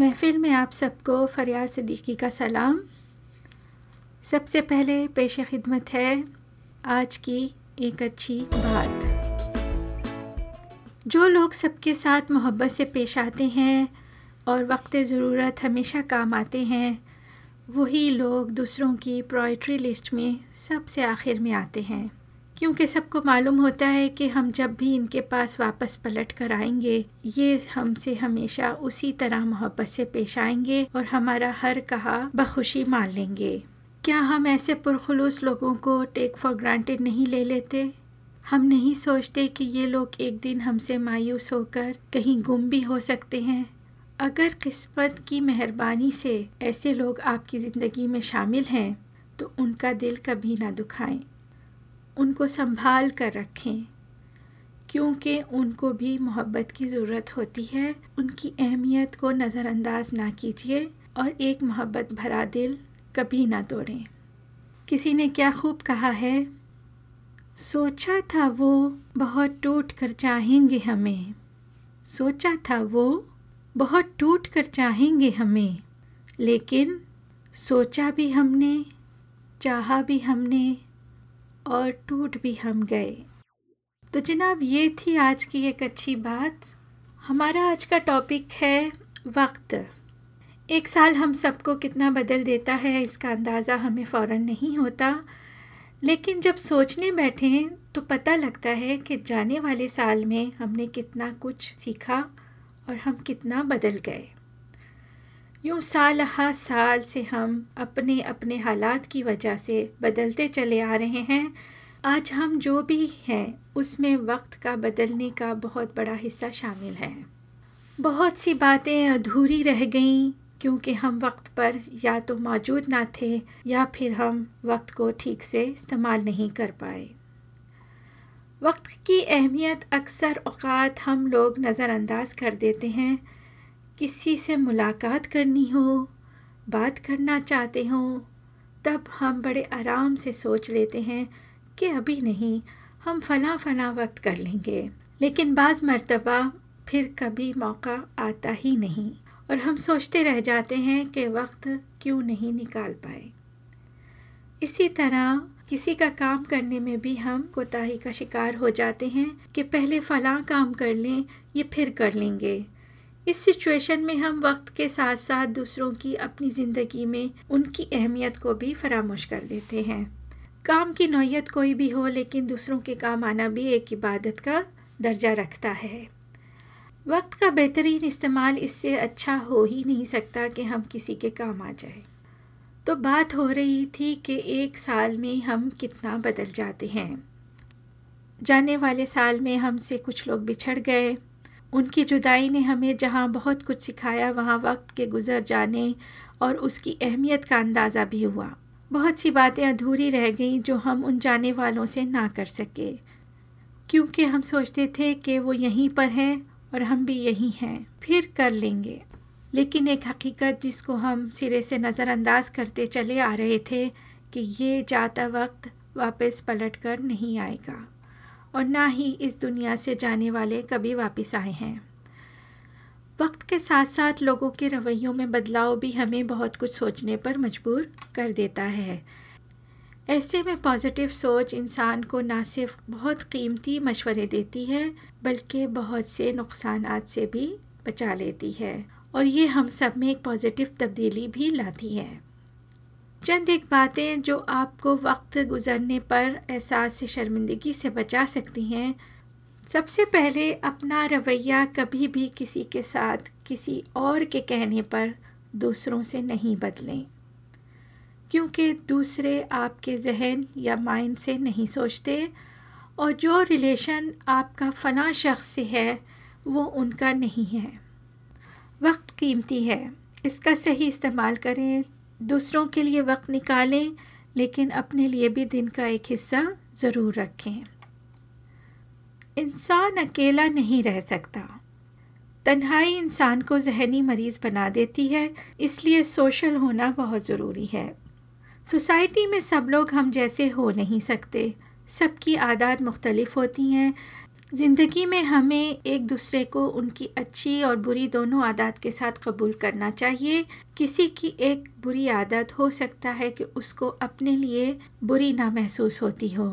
महफिल में आप सबको फरियाद सदीकी का सलाम। सबसे पहले पेश खिदमत है आज की एक अच्छी बात। जो लोग सबके साथ मोहब्बत से पेश आते हैं और वक्त ज़रूरत हमेशा काम आते हैं, वही लोग दूसरों की प्राइट्री लिस्ट में सबसे आखिर में आते हैं। क्योंकि सबको मालूम होता है कि हम जब भी इनके पास वापस पलट कर आएँगे, ये हमसे हमेशा उसी तरह मोहब्बत से पेश आएँगे और हमारा हर कहा बखुशी मान लेंगे। क्या हम ऐसे पुरखलूस लोगों को टेक फॉर ग्रांटेड नहीं ले लेते? हम नहीं सोचते कि ये लोग एक दिन हमसे मायूस होकर कहीं गुम भी हो सकते हैं। अगर किस्मत की मेहरबानी से ऐसे लोग आपकी ज़िंदगी में शामिल हैं तो उनका दिल कभी ना दुखाएँ। उनको संभाल कर रखें, क्योंकि उनको भी मोहब्बत की ज़रूरत होती है। उनकी अहमियत को नज़रअंदाज ना कीजिए और एक मोहब्बत भरा दिल कभी ना तोड़ें। किसी ने क्या खूब कहा है? सोचा था वो बहुत टूट कर चाहेंगे हमें। सोचा था वो बहुत टूट कर चाहेंगे हमें। लेकिन सोचा भी हमने, चाहा भी हमने और टूट भी हम गए। तो जनाब, ये थी आज की एक अच्छी बात। हमारा आज का टॉपिक है वक्त। एक साल हम सबको कितना बदल देता है, इसका अंदाज़ा हमें फ़ौर नहीं होता। लेकिन जब सोचने बैठे तो पता लगता है कि जाने वाले साल में हमने कितना कुछ सीखा और हम कितना बदल गए। यूँ साल हा साल से हम अपने अपने हालात की वजह से बदलते चले आ रहे हैं। आज हम जो भी हैं, उसमें वक्त का बदलने का बहुत बड़ा हिस्सा शामिल है। बहुत सी बातें अधूरी रह गईं, क्योंकि हम वक्त पर या तो मौजूद ना थे, या फिर हम वक्त को ठीक से इस्तेमाल नहीं कर पाए। वक्त की अहमियत अक्सर अवकात हम लोग नज़रअंदाज कर देते हैं किसी से मुलाकात करनी हो, बात करना चाहते हो, तब हम बड़े आराम से सोच लेते हैं कि अभी नहीं, हम फ़लाँ फ़लाँ वक्त कर लेंगे। लेकिन बाज़ मरतबा फिर कभी मौका आता ही नहीं और हम सोचते रह जाते हैं कि वक्त क्यों नहीं निकाल पाए। इसी तरह किसी का काम करने में भी हम कोताही का शिकार हो जाते हैं कि पहले फ़लाँ काम कर लें, ये फिर कर लेंगे। इस सिचुएशन में हम वक्त के साथ साथ दूसरों की अपनी ज़िंदगी में उनकी अहमियत को भी फरामोश कर देते हैं। काम की नौयत कोई भी हो, लेकिन दूसरों के काम आना भी एक इबादत का दर्जा रखता है। वक्त का बेहतरीन इस्तेमाल इससे अच्छा हो ही नहीं सकता कि हम किसी के काम आ जाए। तो बात हो रही थी कि एक साल में हम कितना बदल जाते हैं। जाने वाले साल में हमसे कुछ लोग बिछड़ गए उनकी जुदाई ने हमें जहाँ बहुत कुछ सिखाया, वहाँ वक्त के गुज़र जाने और उसकी अहमियत का अंदाज़ा भी हुआ। बहुत सी बातें अधूरी रह गईं जो हम उन जाने वालों से ना कर सके, क्योंकि हम सोचते थे कि वो यहीं पर हैं और हम भी यहीं हैं। फिर कर लेंगे। लेकिन एक हकीकत जिसको हम सिरे से नज़रअंदाज करते चले आ रहे थे कि ये जाता वक्त वापस पलट कर नहीं आएगा। और ना ही इस दुनिया से जाने वाले कभी वापस आए हैं। वक्त के साथ साथ लोगों के रवैयों में बदलाव भी हमें बहुत कुछ सोचने पर मजबूर कर देता है। ऐसे में पॉजिटिव सोच इंसान को ना सिर्फ़ बहुत कीमती मशवरे देती है, बल्कि बहुत से नुकसान से भी बचा लेती है। और ये हम सब में एक पॉजिटिव तब्दीली भी लाती है। चंद एक बातें जो आपको वक्त गुज़रने पर एहसास से शर्मिंदगी से बचा सकती हैं। सबसे पहले अपना रवैया कभी भी किसी के साथ किसी और के कहने पर दूसरों से नहीं बदलें, क्योंकि दूसरे आपके जहन या माइंड से नहीं सोचते और जो रिलेशन आपका फ़ना शख्स से है, वो उनका नहीं है। वक्त कीमती है, इसका सही इस्तेमाल करें दूसरों के लिए वक्त निकालें, लेकिन अपने लिए भी दिन का एक हिस्सा ज़रूर रखें। इंसान अकेला नहीं रह सकता। तन्हाई इंसान को जहनी मरीज़ बना देती है, इसलिए सोशल होना बहुत ज़रूरी है। सोसाइटी में सब लोग हम जैसे हो नहीं सकते। सबकी आदत मुख्तलिफ़ होती हैं। ज़िंदगी में हमें एक दूसरे को उनकी अच्छी और बुरी दोनों आदत के साथ कबूल करना चाहिए। किसी की एक बुरी आदत हो सकता है कि उसको अपने लिए बुरी ना महसूस होती हो।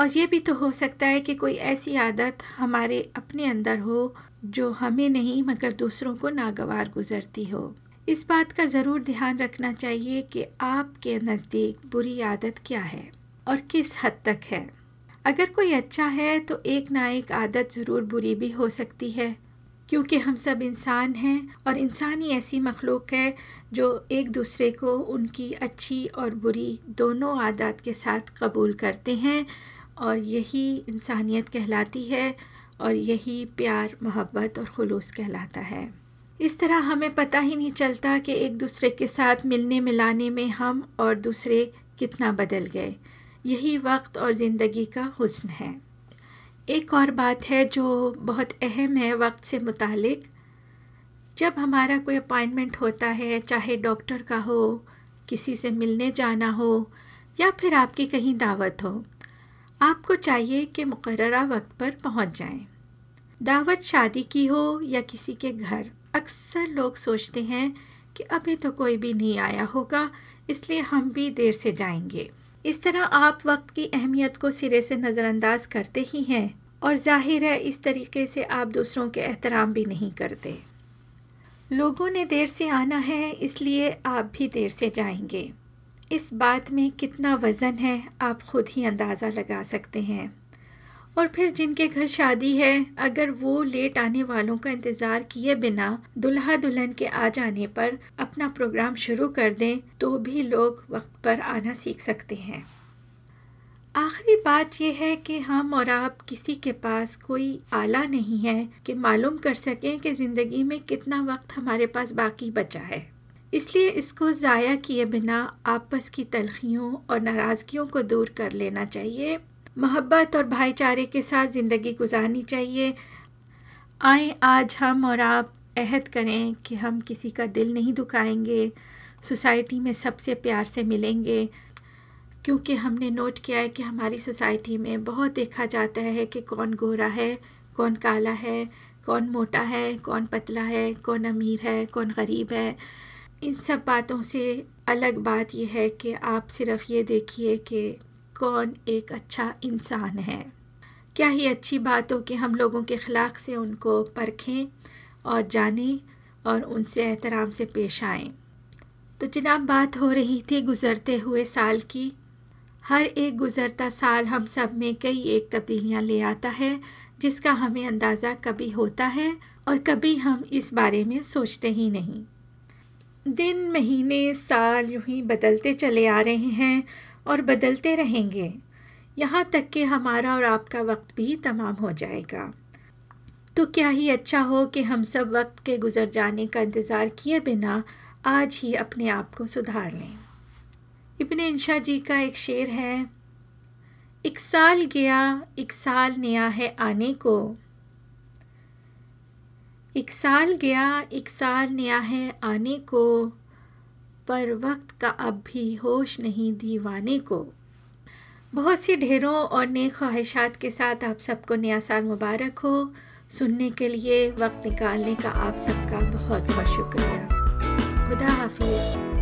और ये भी तो हो सकता है कि कोई ऐसी आदत हमारे अपने अंदर हो जो हमें नहीं मगर दूसरों को नागवार गुजरती हो। इस बात का ज़रूर ध्यान रखना चाहिए कि आपके नज़दीक बुरी आदत क्या है और किस हद तक है। अगर कोई अच्छा है तो एक ना एक आदत ज़रूर बुरी भी हो सकती है। क्योंकि हम सब इंसान हैं और इंसान ही ऐसी मखलूक है, जो एक दूसरे को उनकी अच्छी और बुरी दोनों आदत के साथ कबूल करते हैं और यही इंसानियत कहलाती है और यही प्यार, मोहब्बत और खलूस कहलाता है। इस तरह हमें पता ही नहीं चलता कि एक दूसरे के साथ मिलने मिलाने में हम और दूसरे कितना बदल गए। यही वक्त और ज़िंदगी का हुस्न है। एक और बात है जो बहुत अहम है वक्त से मुतालिक। जब हमारा कोई अपॉइंटमेंट होता है, चाहे डॉक्टर का हो, किसी से मिलने जाना हो, या फिर आपकी कहीं दावत हो, आपको चाहिए कि मुकर्रा वक्त पर पहुँच जाएँ। दावत शादी की हो या किसी के घर, अक्सर लोग सोचते हैं कि अभी तो कोई भी नहीं आया होगा, इसलिए हम भी देर से जाएँगे। इस तरह आप वक्त की अहमियत को सिरे से नज़रअंदाज करते ही हैं और ज़ाहिर है इस तरीके से आप दूसरों के एहतराम भी नहीं करते। लोगों ने देर से आना है, इसलिए आप भी देर से जाएँगे। इस बात में कितना वज़न है, आप खुद ही अंदाज़ा लगा सकते हैं। और फिर जिनके घर शादी है, अगर वो लेट आने वालों का इंतज़ार किए बिना दुल्हा दुल्हन के आ जाने पर अपना प्रोग्राम शुरू कर दें तो भी लोग वक्त पर आना सीख सकते हैं। आखिरी बात यह है कि हम और आप किसी के पास कोई आला नहीं है कि मालूम कर सकें कि ज़िंदगी में कितना वक्त हमारे पास बाकी बचा है। इसलिए इसको ज़ाया किए बिना आपस की तलखियों और नाराज़गियों को दूर कर लेना चाहिए। मोहब्बत और भाईचारे के साथ ज़िंदगी गुजारनी चाहिए। आए आज हम और आप अहद करें कि हम किसी का दिल नहीं दुखाएँगे। सोसाइटी में सबसे प्यार से मिलेंगे। क्योंकि हमने नोट किया है कि हमारी सोसाइटी में बहुत देखा जाता है कि कौन गोरा है, कौन काला है, कौन मोटा है, कौन पतला है, कौन अमीर है, कौन गरीब है। इन सब बातों से अलग बात यह है कि आप सिर्फ़ ये देखिए कि कौन एक अच्छा इंसान है? क्या ही अच्छी बात हो कि हम लोगों के खिलाफ से उनको परखें और जानें और उनसे एहतराम से पेश आएँ? तो जनाब, बात हो रही थी गुज़रते हुए साल की। हर एक गुज़रता साल हम सब में कई एक तब्दीलियाँ ले आता है, जिसका हमें अंदाज़ा कभी होता है और कभी हम इस बारे में सोचते ही नहीं। दिन, महीने, साल यूँ ही बदलते चले आ रहे हैं और बदलते रहेंगे। यहाँ तक कि हमारा और आपका वक्त भी तमाम हो जाएगा। तो क्या ही अच्छा हो कि हम सब वक्त के गुज़र जाने का इंतज़ार किए बिना आज ही अपने आप को सुधार लें। इबन इंशा जी का एक शेर है, एक साल गया, एक साल नया है आने को। एक साल गया, एक साल नया है आने को। पर वक्त का अब भी होश नहीं दीवाने को। बहुत सी ढेरों और नेक ख्वाहिशात के साथ आप सबको नया साल मुबारक हो। सुनने के लिए वक्त निकालने का आप सबका बहुत बहुत शुक्रिया। खुदा हाफिज़।